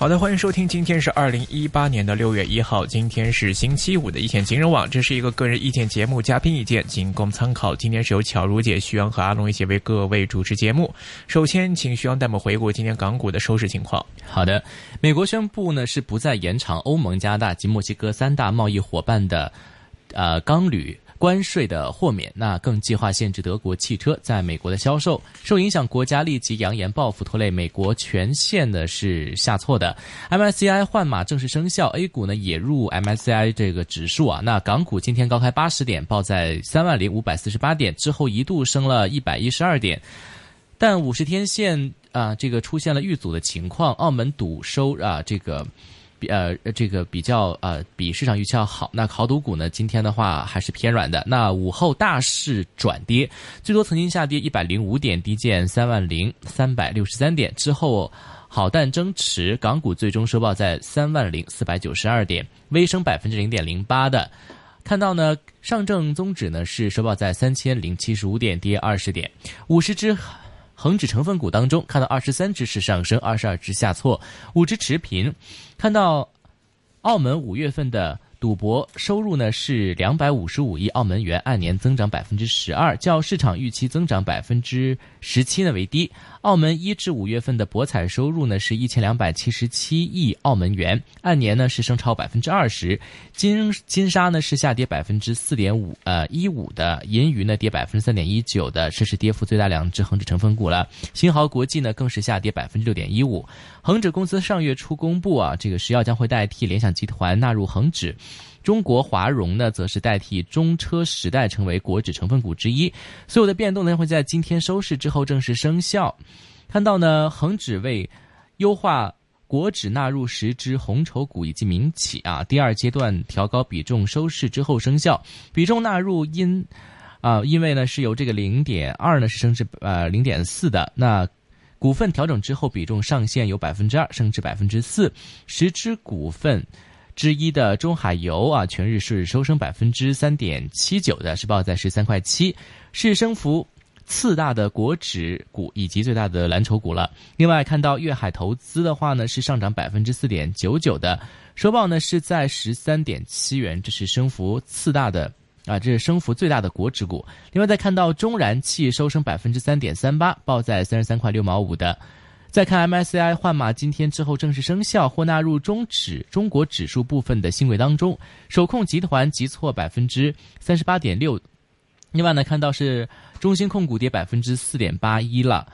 好的，欢迎收听，今天是二零一八年的六月一号，今天是星期五的一线金融网，这是一个个人意见节目，嘉宾意见仅供参考。今天是由巧如姐、徐阳和阿龙一起为各位主持节目。首先，请徐阳带我们回顾今天港股的收市情况。好的，美国宣布呢是不再延长欧盟、加拿大及墨西哥三大贸易伙伴的呃钢铝。关税的豁免，那更计划限制德国汽车在美国的销售。受影响国家立即扬言报复，拖累美国全线的是下挫的。MSCI 换码正式生效，A 股呢也入 MSCI 这个指数啊。那港股今天高开八十点，报在三万零五百四十八点，之后一度升了一百一十二点，但五十天线啊这个出现了遇阻的情况，澳门赌收啊这个。比呃这个比较呃比市场预期要好，那豪赌股呢今天的话还是偏软的。那午后大势转跌，最多曾经下跌一百零五点，低见三万零三百六十三点之后，好淡争持，港股最终收报在三万零四百九十二点，微升百分之零点零八的。看到呢，上证综指呢是收报在三千零七十五点，跌二十点，五十只。恒指成分股当中，看到二十三只是上升，二十二只下挫，五只持平。看到澳门五月份的赌博收入呢是两百五十五亿澳门元，按年增长百分之十二，较市场预期增长百分之十七呢为低。澳门一至五月份的博彩收入呢是一千两百七十七亿澳门元，按年呢是升超百分之二十。金金沙呢是下跌百分之四点五，呃一五的银娱呢跌百分之三点一九的，这是跌幅最大两只恒指成分股了。新濠国际呢更是下跌百分之六点一五。恒指公司上月初公布啊，这个石药将会代替联想集团纳入恒指。中国华融呢，则是代替中车时代成为国指成分股之一。所有的变动呢，会在今天收市之后正式生效。看到呢，恒指为优化国指纳入十只红筹股以及民企啊，第二阶段调高比重，收市之后生效。比重纳入因啊，因为呢是由这个零点二呢是升至呃零点四的。那股份调整之后，比重上限由百分之二升至百分之四，十只股份。之一的中海油啊，全日是收升百分之三点七九的，是报在十三块七，是升幅次大的国指股以及最大的蓝筹股了。另外看到粤海投资的话呢，是上涨百分之四点九九的，收报呢是在十三点七元，这是升幅次大的啊，这是升幅最大的国指股。另外再看到中燃气收升百分之三点三八，报在三十三块六毛五的。再看 MSCI 换码，今天之后正式生效或纳入中指中国指数部分的新贵当中，首控集团急挫百分之三十八点六。另外呢，看到是中芯控股跌百分之四点八一了。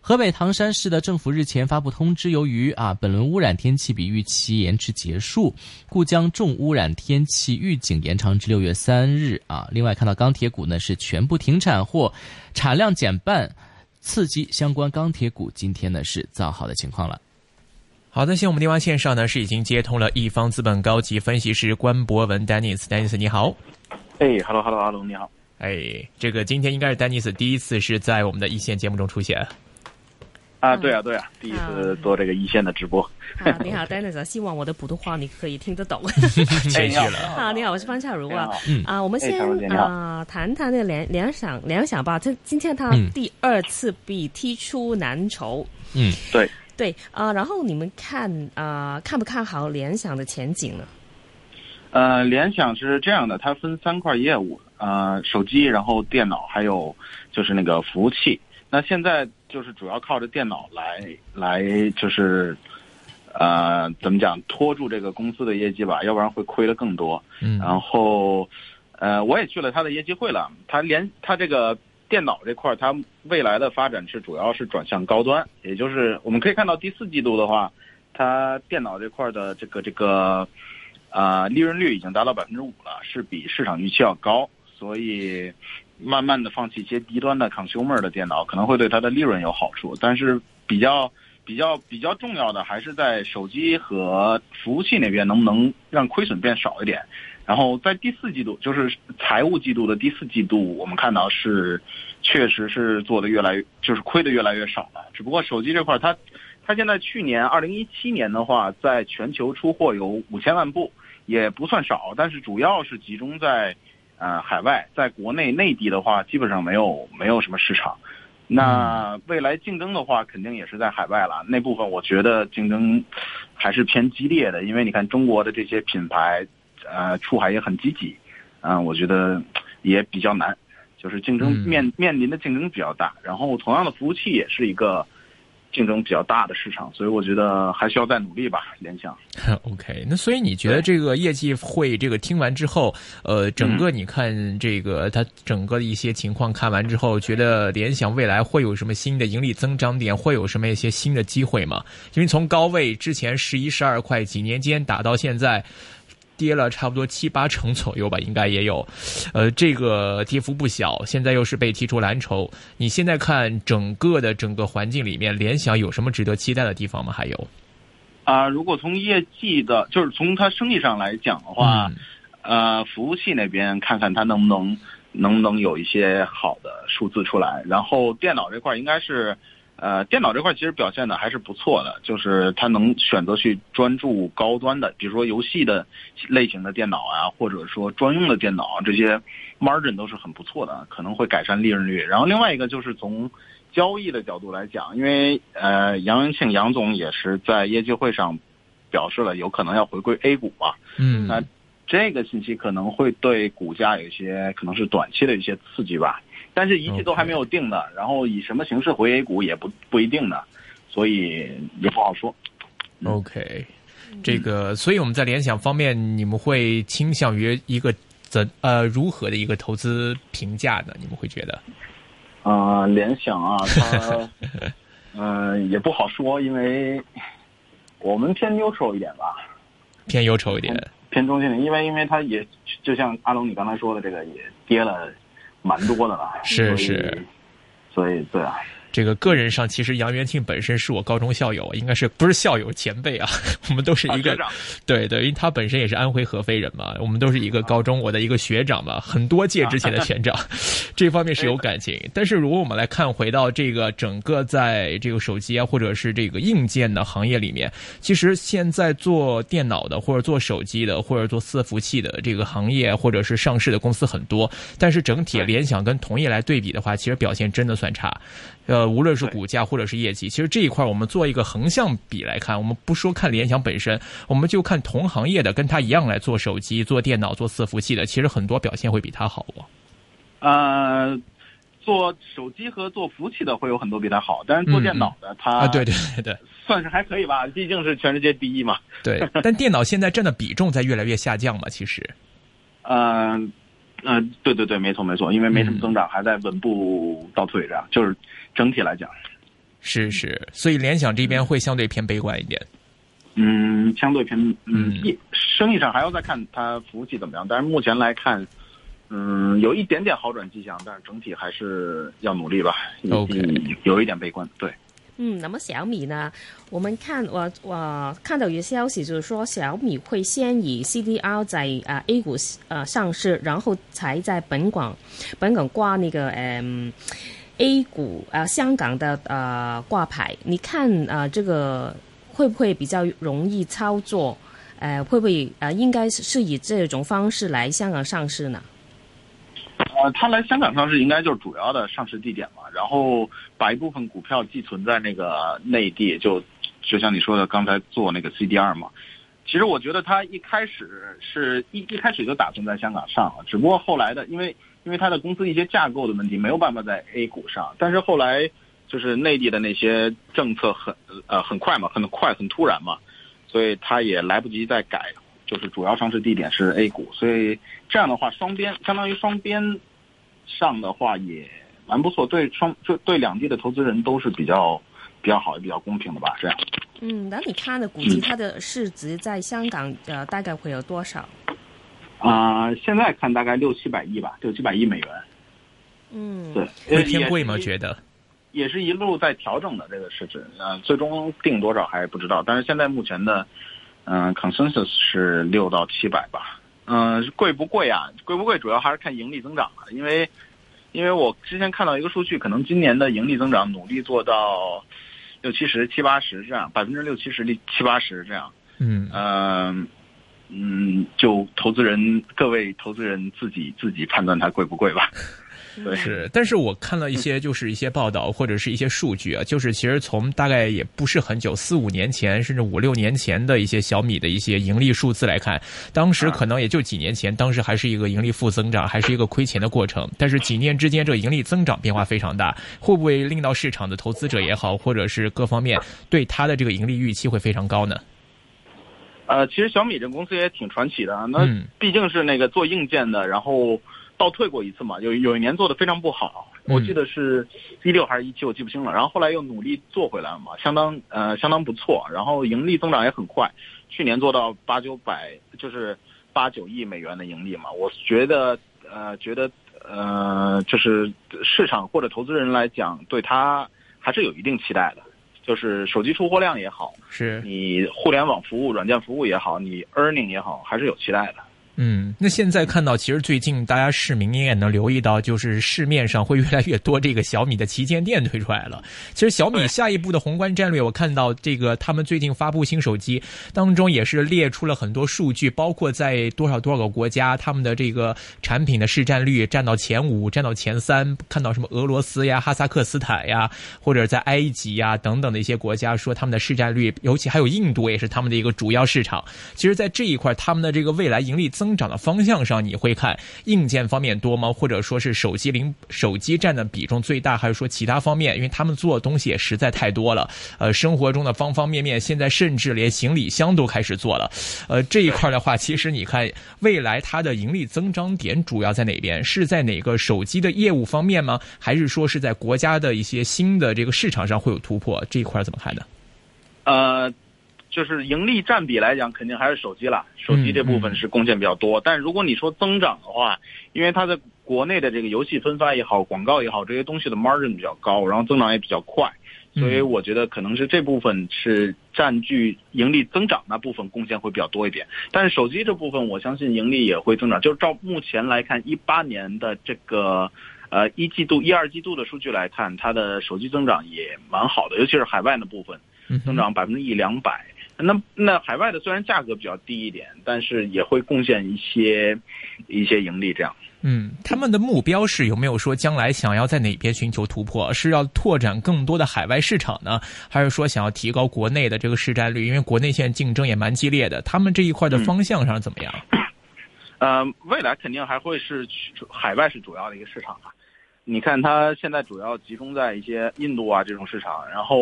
河北唐山市的政府日前发布通知，由于啊本轮污染天气比预期延迟结束，故将重污染天气预警延长至六月三日啊。另外看到钢铁股呢是全部停产或产量减半。刺激相关钢铁股，今天呢是造好的情况了。好的，现在我们电话线上呢是已经接通了一方资本高级分析师关博文 Dennis，Dennis 你好。哎，Hello Hello 阿龙你好。哎，这个今天应该是 Dennis 第一次是在我们的一线节目中出现。啊，对啊，对啊，第一次做这个一线的直播。啊，你好，Dennis，希望我的普通话你可以听得懂。谦虚了。啊，你好，我是方恰如啊。啊，我们先啊谈谈那个联联想联想吧。这今天他第二次被踢出蓝筹。嗯，对。对啊，然后你们看啊，看不看好联想的前景呢？呃，联想是这样的，它分三块业务，呃，手机，然后电脑，还有就是那个服务器。那现在就是主要靠着电脑来来就是，呃，怎么讲拖住这个公司的业绩吧，要不然会亏的更多。嗯。然后，呃，我也去了他的业绩会了。他连他这个电脑这块，他未来的发展是主要是转向高端，也就是我们可以看到第四季度的话，它电脑这块的这个这个，啊，利润率已经达到百分之五了，是比市场预期要高，所以。慢慢的放弃一些低端的 consumer 的电脑，可能会对它的利润有好处，但是比较比较比较重要的还是在手机和服务器那边能不能让亏损变少一点。然后在第四季度，就是财务季度的第四季度，我们看到是确实是做的越来越就是亏的越来越少了。只不过手机这块它它现在去年二零一七年的话，在全球出货有五千万部，也不算少，但是主要是集中在呃海外，在国内内地的话，基本上没有没有什么市场。那未来竞争的话，肯定也是在海外了。那部分我觉得竞争还是偏激烈的，因为你看中国的这些品牌，呃，出海也很积极，嗯，我觉得也比较难，就是竞争面面临的竞争比较大。然后同样的服务器也是一个。竞争比较大的市场，所以我觉得还需要再努力吧。联想，OK，那所以你觉得这个业绩会这个听完之后，呃，整个你看这个它整个的一些情况看完之后，觉得联想未来会有什么新的盈利增长点，会有什么一些新的机会吗？因为从高位之前十一十二块，几年间打到现在。跌了差不多七八成左右吧，应该也有，呃，这个跌幅不小。现在又是被踢出蓝筹，你现在看整个的整个环境里面，联想有什么值得期待的地方吗？还有，啊，如果从业绩的，就是从它生意上来讲的话，呃，服务器那边看看它能不能能不能有一些好的数字出来，然后电脑这块应该是。呃，电脑这块其实表现的还是不错的，就是它能选择去专注高端的，比如说游戏的类型的电脑啊，或者说专用的电脑，这些 margin 都是很不错的，可能会改善利润率。然后另外一个就是从交易的角度来讲，因为呃，杨元庆杨总也是在业绩会上表示了有可能要回归 A 股嘛，嗯，那这个信息可能会对股价有一些可能是短期的一些刺激吧。但是一切都还没有定呢，然后以什么形式回 A 股也不不一定呢，所以也不好说。OK，这个，所以我们在联想方面，你们会倾向于一个怎呃如何的一个投资评价呢？你们会觉得？啊，联想啊，它嗯 也不好说，因为我们偏 neutral 一点吧，偏忧愁一点，偏中性点，因为因为它也就像阿龙你刚才说的，这个也跌了。蛮多的了，是是，所以对啊。这个个人上，其实杨元庆本身是我高中校友，应该是不是校友前辈啊？我们都是一个对对，因为他本身也是安徽合肥人嘛，我们都是一个高中，我的一个学长嘛，很多届之前的学长，这方面是有感情。但是如果我们来看回到这个整个在这个手机啊，或者是这个硬件的行业里面，其实现在做电脑的，或者做手机的，或者做伺服器的这个行业，或者是上市的公司很多，但是整体联想跟同业来对比的话，其实表现真的算差。呃，无论是股价或者是业绩，其实这一块我们做一个横向比来看，我们不说看联想本身，我们就看同行业的跟它一样来做手机、做电脑、做伺服器的，其实很多表现会比它好哦。呃，做手机和做服务器的会有很多比它好，但是做电脑的它啊，对对对对，算是还可以吧，毕竟是全世界第一嘛。对，但电脑现在占的比重在越来越下降嘛，其实。嗯。嗯，对对对，没错没错，因为没什么增长，还在稳步倒退着，就是整体来讲，是是，所以联想这边会相对偏悲观一点。嗯，相对偏嗯，生意上还要再看它服务器怎么样，但是目前来看，嗯，有一点点好转迹象，但是整体还是要努力吧。OK，有一点悲观，对。嗯，那么小米呢？我们看我我看到一个消息，就是说小米会先以 CDR 在啊 A 股呃上市，然后才在本港本港挂那个嗯 A 股啊香港的呃挂牌。你看啊，这个会不会比较容易操作？呃，会不会啊？应该是以这种方式来香港上市呢？呃，他来香港上市应该就是主要的上市地点嘛，然后把一部分股票寄存在那个内地，就就像你说的刚才做那个 CDR 嘛。其实我觉得他一开始是一一开始就打算在香港上了，只不过后来的因为因为他的公司一些架构的问题没有办法在 A 股上，但是后来就是内地的那些政策很呃很快嘛，很快很突然嘛，所以他也来不及再改，就是主要上市地点是 A 股，所以这样的话双边相当于双边。上的话也蛮不错，对双就对两地的投资人都是比较比较好、也比较公平的吧？这样。嗯，那你看的估计它的市值在香港呃大概会有多少？啊，现在看大概六七百亿吧，六七百亿美元。嗯，对，会偏贵吗？觉得？也是一路在调整的这个市值，呃，最终定多少还不知道，但是现在目前的嗯 consensus 是六到七百吧。嗯，贵不贵啊？贵不贵主要还是看盈利增长啊。因为，因为我之前看到一个数据，可能今年的盈利增长努力做到六七十、七八十这样，百分之六七十、七八十这样。嗯呃，嗯，就投资人各位投资人自己自己判断它贵不贵吧。对，是，但是我看了一些，就是一些报道或者是一些数据啊，就是其实从大概也不是很久，四五年前甚至五六年前的一些小米的一些盈利数字来看，当时可能也就几年前，当时还是一个盈利负增长，还是一个亏钱的过程。但是几年之间，这个盈利增长变化非常大，会不会令到市场的投资者也好，或者是各方面对它的这个盈利预期会非常高呢？呃，其实小米这公司也挺传奇的，那嗯毕竟是那个做硬件的，然后倒退过一次嘛，有有一年做的非常不好，嗯我记得是一六还是一七，我记不清了。然后后来又努力做回来了嘛，相当呃相当不错，然后盈利增长也很快，去年做到八九百，就是八九亿美元的盈利嘛。我觉得呃觉得呃就是市场或者投资人来讲，对它还是有一定期待的。就是手机出货量也好，是，你互联网服务、软件服务也好，你 earning 也好，还是有期待的。嗯，那现在看到，其实最近大家市民应该也能留意到，就是市面上会越来越多这个小米的旗舰店推出来了。其实小米下一步的宏观战略，我看到这个他们最近发布新手机当中也是列出了很多数据，包括在多少多少个国家，他们的这个产品的市占率占到前五、占到前三，看到什么俄罗斯呀、哈萨克斯坦呀，或者在埃及呀等等的一些国家，说他们的市占率，尤其还有印度也是他们的一个主要市场。其实，在这一块，他们的这个未来盈利增增长的方向上，你会看硬件方面多吗？或者说是手机零手机占的比重最大，还是说其他方面？因为他们做的东西也实在太多了，呃，生活中的方方面面，现在甚至连行李箱都开始做了。呃，这一块的话，其实你看未来它的盈利增长点主要在哪边？是在哪个手机的业务方面吗？还是说是在国家的一些新的这个市场上会有突破？这一块怎么看呢？呃，就是盈利占比来讲，肯定还是手机啦，手机这部分是贡献比较多。但如果你说增长的话，因为它在国内的这个游戏分发也好，广告也好，这些东西的 margin 比较高，然后增长也比较快，所以我觉得可能是这部分是占据盈利增长那部分贡献会比较多一点。但是手机这部分，我相信盈利也会增长。就是照目前来看，一八年的这个。呃，一季度、一二季度的数据来看，它的手机增长也蛮好的，尤其是海外的部分，增长百分之一两百。那那海外的虽然价格比较低一点，但是也会贡献一些一些盈利。这样，嗯，他们的目标是有没有说将来想要在哪边寻求突破？是要拓展更多的海外市场呢，还是说想要提高国内的这个市占率？因为国内现在竞争也蛮激烈的，他们这一块的方向上怎么样？呃，未来肯定还会是海外是主要的一个市场吧。你看，它现在主要集中在一些印度啊这种市场，然后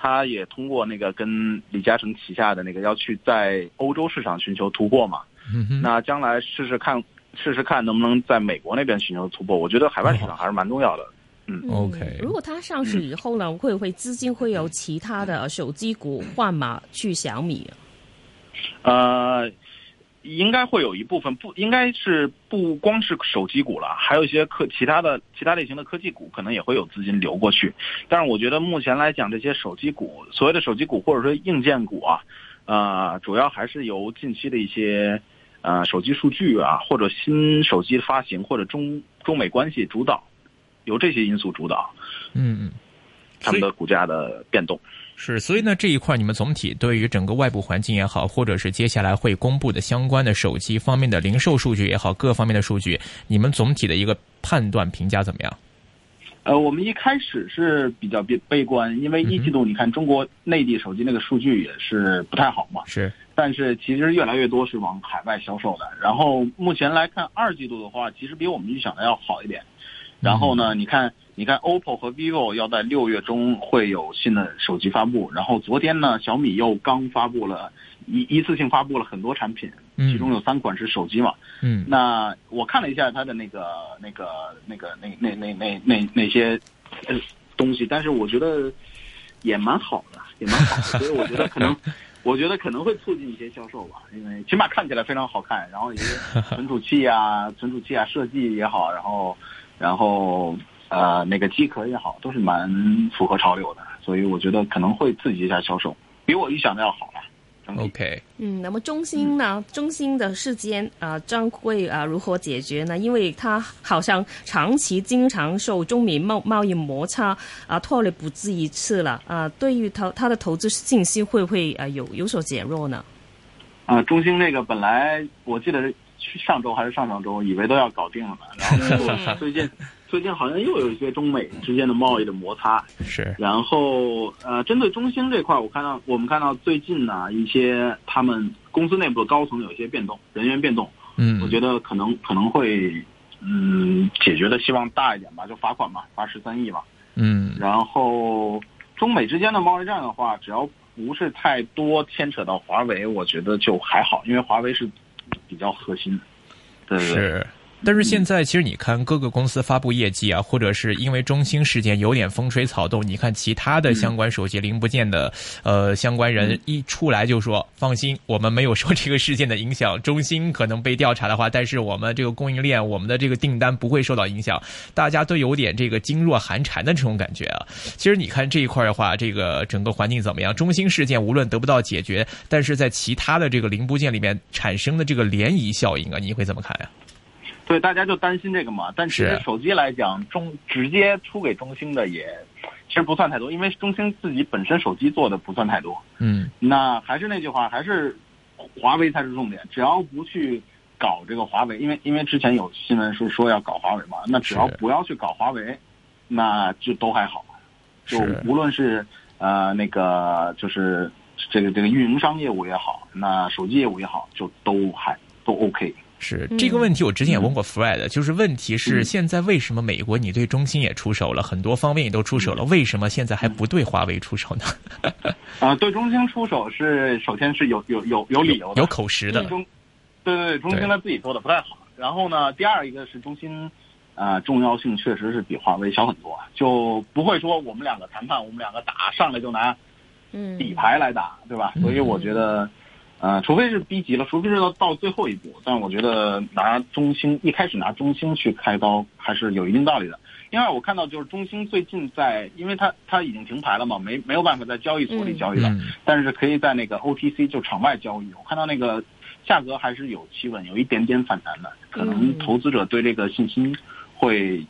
是，它也通过那个跟李嘉诚旗下的那个要去在欧洲市场寻求突破嘛。嗯哼，那将来试试看，试试看能不能在美国那边寻求突破。我觉得海外市场还是蛮重要的。嗯，OK。如果它上市以后呢，会不会资金会有其他的手机股换码去小米？呃。应该会有一部分不应该是不光是手机股了，还有一些科其他的其他类型的科技股可能也会有资金流过去。但是我觉得目前来讲，这些手机股，所谓的手机股或者说硬件股啊，呃，主要还是由近期的一些呃手机数据啊，或者新手机发行或者中中美关系主导，由这些因素主导，嗯嗯，他们的股价的变动。是，所以呢，这一块你们总体对于整个外部环境也好，或者是接下来会公布的相关的手机方面的零售数据也好，各方面的数据，你们总体的一个判断评价怎么样？呃，我们一开始是比较悲悲观，因为一季度你看中国内地手机那个数据也是不太好嘛，是，但是其实越来越多是往海外销售的。然后目前来看，二季度的话，其实比我们预想的要好一点。然后呢，你看，你看，OPPO 和 vivo 要在六月中会有新的手机发布。然后昨天呢，小米又刚发布了一一次性发布了很多产品，其中有三款是手机嘛。嗯。那我看了一下它的那个、那个、那个、那、那、那、那、那那些呃东西，但是我觉得也蛮好的，也蛮好的。所以我觉得可能，我觉得可能会促进一些销售吧，因为起码看起来非常好看，然后一些存储器啊、存储器啊设计也好，然后。然后呃，那个机壳也好，都是蛮符合潮流的，所以我觉得可能会刺激一下销售，比我预想的要好了。OK，嗯，那么中兴呢？中兴的事件啊、呃将会啊、呃如何解决呢？因为它好像长期经常受中美贸贸易摩擦啊、拖累不止一次了啊、对于投它的投资信心会不会啊、呃有有所减弱呢？啊，中兴那个本来我记得是上周还是上上周，以为都要搞定了呢，然后最近最近好像又有一些中美之间的贸易的摩擦，是然后呃，针对中兴这块儿，我看到我们看到最近呢一些他们公司内部的高层有一些变动，人员变动，嗯，我觉得可能可能会嗯解决的希望大一点吧，就罚款嘛，罚十三亿嘛。嗯然后中美之间的贸易战的话，只要不是太多牵扯到华为，我觉得就还好，因为华为是比较核心对对，是。但是现在其实你看各个公司发布业绩啊，或者是因为中兴事件有点风吹草动，你看其他的相关手机零部件的、呃相关人一出来就说放心，我们没有受这个事件的影响。中兴可能被调查的话，但是我们这个供应链、我们的这个订单不会受到影响，大家都有点这个噤若寒蝉的这种感觉啊。其实你看这一块的话，这个整个环境怎么样？中兴事件无论得不到解决，但是在其他的这个零部件里面产生的这个涟漪效应啊，你会怎么看呀、对，大家就担心这个嘛。但其实手机来讲，中直接出给中兴的也其实不算太多，因为中兴自己本身手机做的不算太多。嗯那还是那句话，还是华为才是重点。只要不去搞这个华为，因为因为之前有新闻是说要搞华为嘛，那只要不要去搞华为，那就都还好。就无论是呃那个就是这个这个运营商业务也好，那手机业务也好，就都还都 OK。是。嗯。这个问题，我之前也问过 Fred，、就是问题是嗯。现在为什么美国你对中兴也出手了，很多方面也都出手了，为什么现在还不对华为出手呢？啊、对中兴出手是首先是有有有有理由的，有口实的，中，对对对，中兴他自己做的不太好。然后呢，第二一个是中兴，啊、重要性确实是比华为小很多，就不会说我们两个谈判，我们两个打上来就拿嗯，底牌来打，对吧？所以我觉得，呃，除非是逼急了，除非是到到最后一步，但我觉得拿中兴一开始拿中兴去开刀还是有一定道理的。另外，我看到就是中兴最近在，因为它它已经停牌了嘛，没没有办法在交易所里交易了，嗯但是可以在那个 OTC 就场外交易。我看到那个价格还是有企稳，有一点点反弹的，可能嗯投资者对这个信心会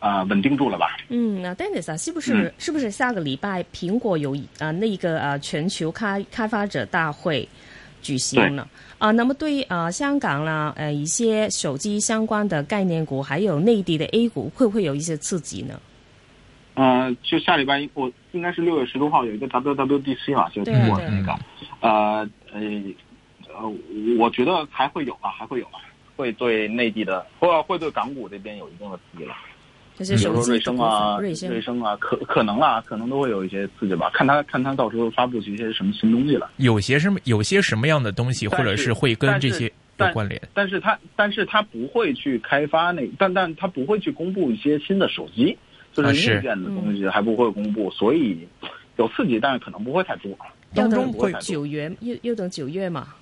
啊、稳定住了吧？嗯，那 Dennis 啊，是不是、嗯是不是下个礼拜苹果有啊、那个啊全球开开发者大会举行了？啊，那么对于啊香港啦呃一些手机相关的概念股，还有内地的 A 股，会不会有一些刺激呢？呃、就下礼拜我应该是六月十六号有一个 WWDC 嘛，就苹果的那个，呃呃呃，我觉得还会有吧，还会有吧，会对内地的或会对港股这边有一定的刺激了。就是手比如说瑞声啊，瑞声瑞声啊，可可能啊，可能都会有一些刺激吧。看他看他到时候发布一些什么新东西了。有些什么有些什么样的东西，或者是会跟这些有关联？但是他但是他不会去开发那，但但他不会去公布一些新的手机，就是硬件的东西还不会公布，所以有刺激，但是可能不会太多。要等当中会九月，又又等九月嘛。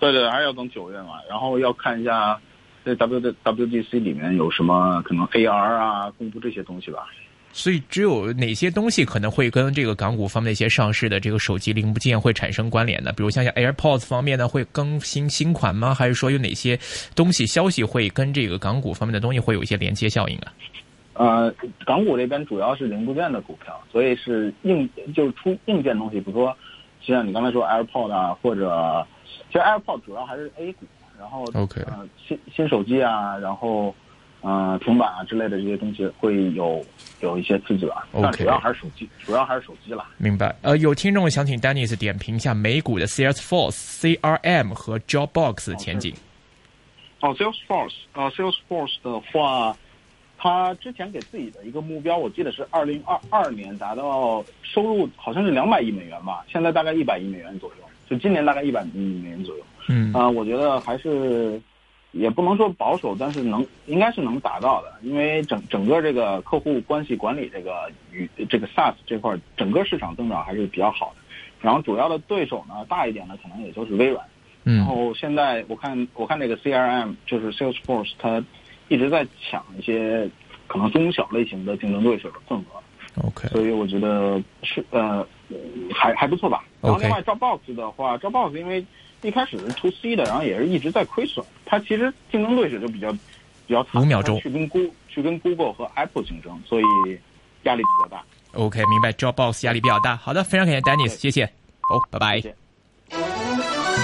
对对，还是要等九月嘛，然后要看一下这 W 的 WDC 里面有什么可能 AR 啊，公布这些东西吧。所以只有哪些东西可能会跟这个港股方面的一些上市的这个手机零部件会产生关联呢？比如像像 AirPods 方面呢，会更新新款吗？还是说有哪些东西消息会跟这个港股方面的东西会有一些连接效应啊？呃，港股这边主要是零部件的股票，所以是硬就是出硬件东西，比如说，就像你刚才说 AirPod 啊，或者其实 AirPod 主要还是 A 股，然后 OK 呃新新手机啊，然后呃平板啊之类的这些东西会有有一些刺激吧，但 OK 主要还是手机，主要还是手机啦。明白。呃，有听众想请 Dennis 点评一下美股的 Salesforce、CRM 和 Jobbox 的前景。哦，Salesforce，呃，Salesforce 的话，他之前给自己的一个目标，我记得是二零二二年达到收入好像是两百亿美元吧，现在大概一百亿美元左右，就今年大概一百亿美元左右。嗯啊、我觉得还是也不能说保守，但是能应该是能达到的，因为整整个这个客户关系管理这个与这个 SaaS 这块儿整个市场增长还是比较好的。然后主要的对手呢，大一点的可能也就是微软。然嗯后现在我看我看这个 CRM 就是 Salesforce，它一直在抢一些可能中小类型的竞争对手的份额。OK，所以我觉得是呃还还不错吧。然后另外 Dropbox 的话，Dropbox 因为一开始是 to C 的，然后也是一直在亏损，它其实竞争对手就比较比较惨，五秒钟它去跟 Go 去跟 Google 和 Apple 竞争，所以压力比较大。OK，明白。Dropbox 压力比较大。好的，非常感谢 Dennis，谢谢。哦，拜拜谢。谢。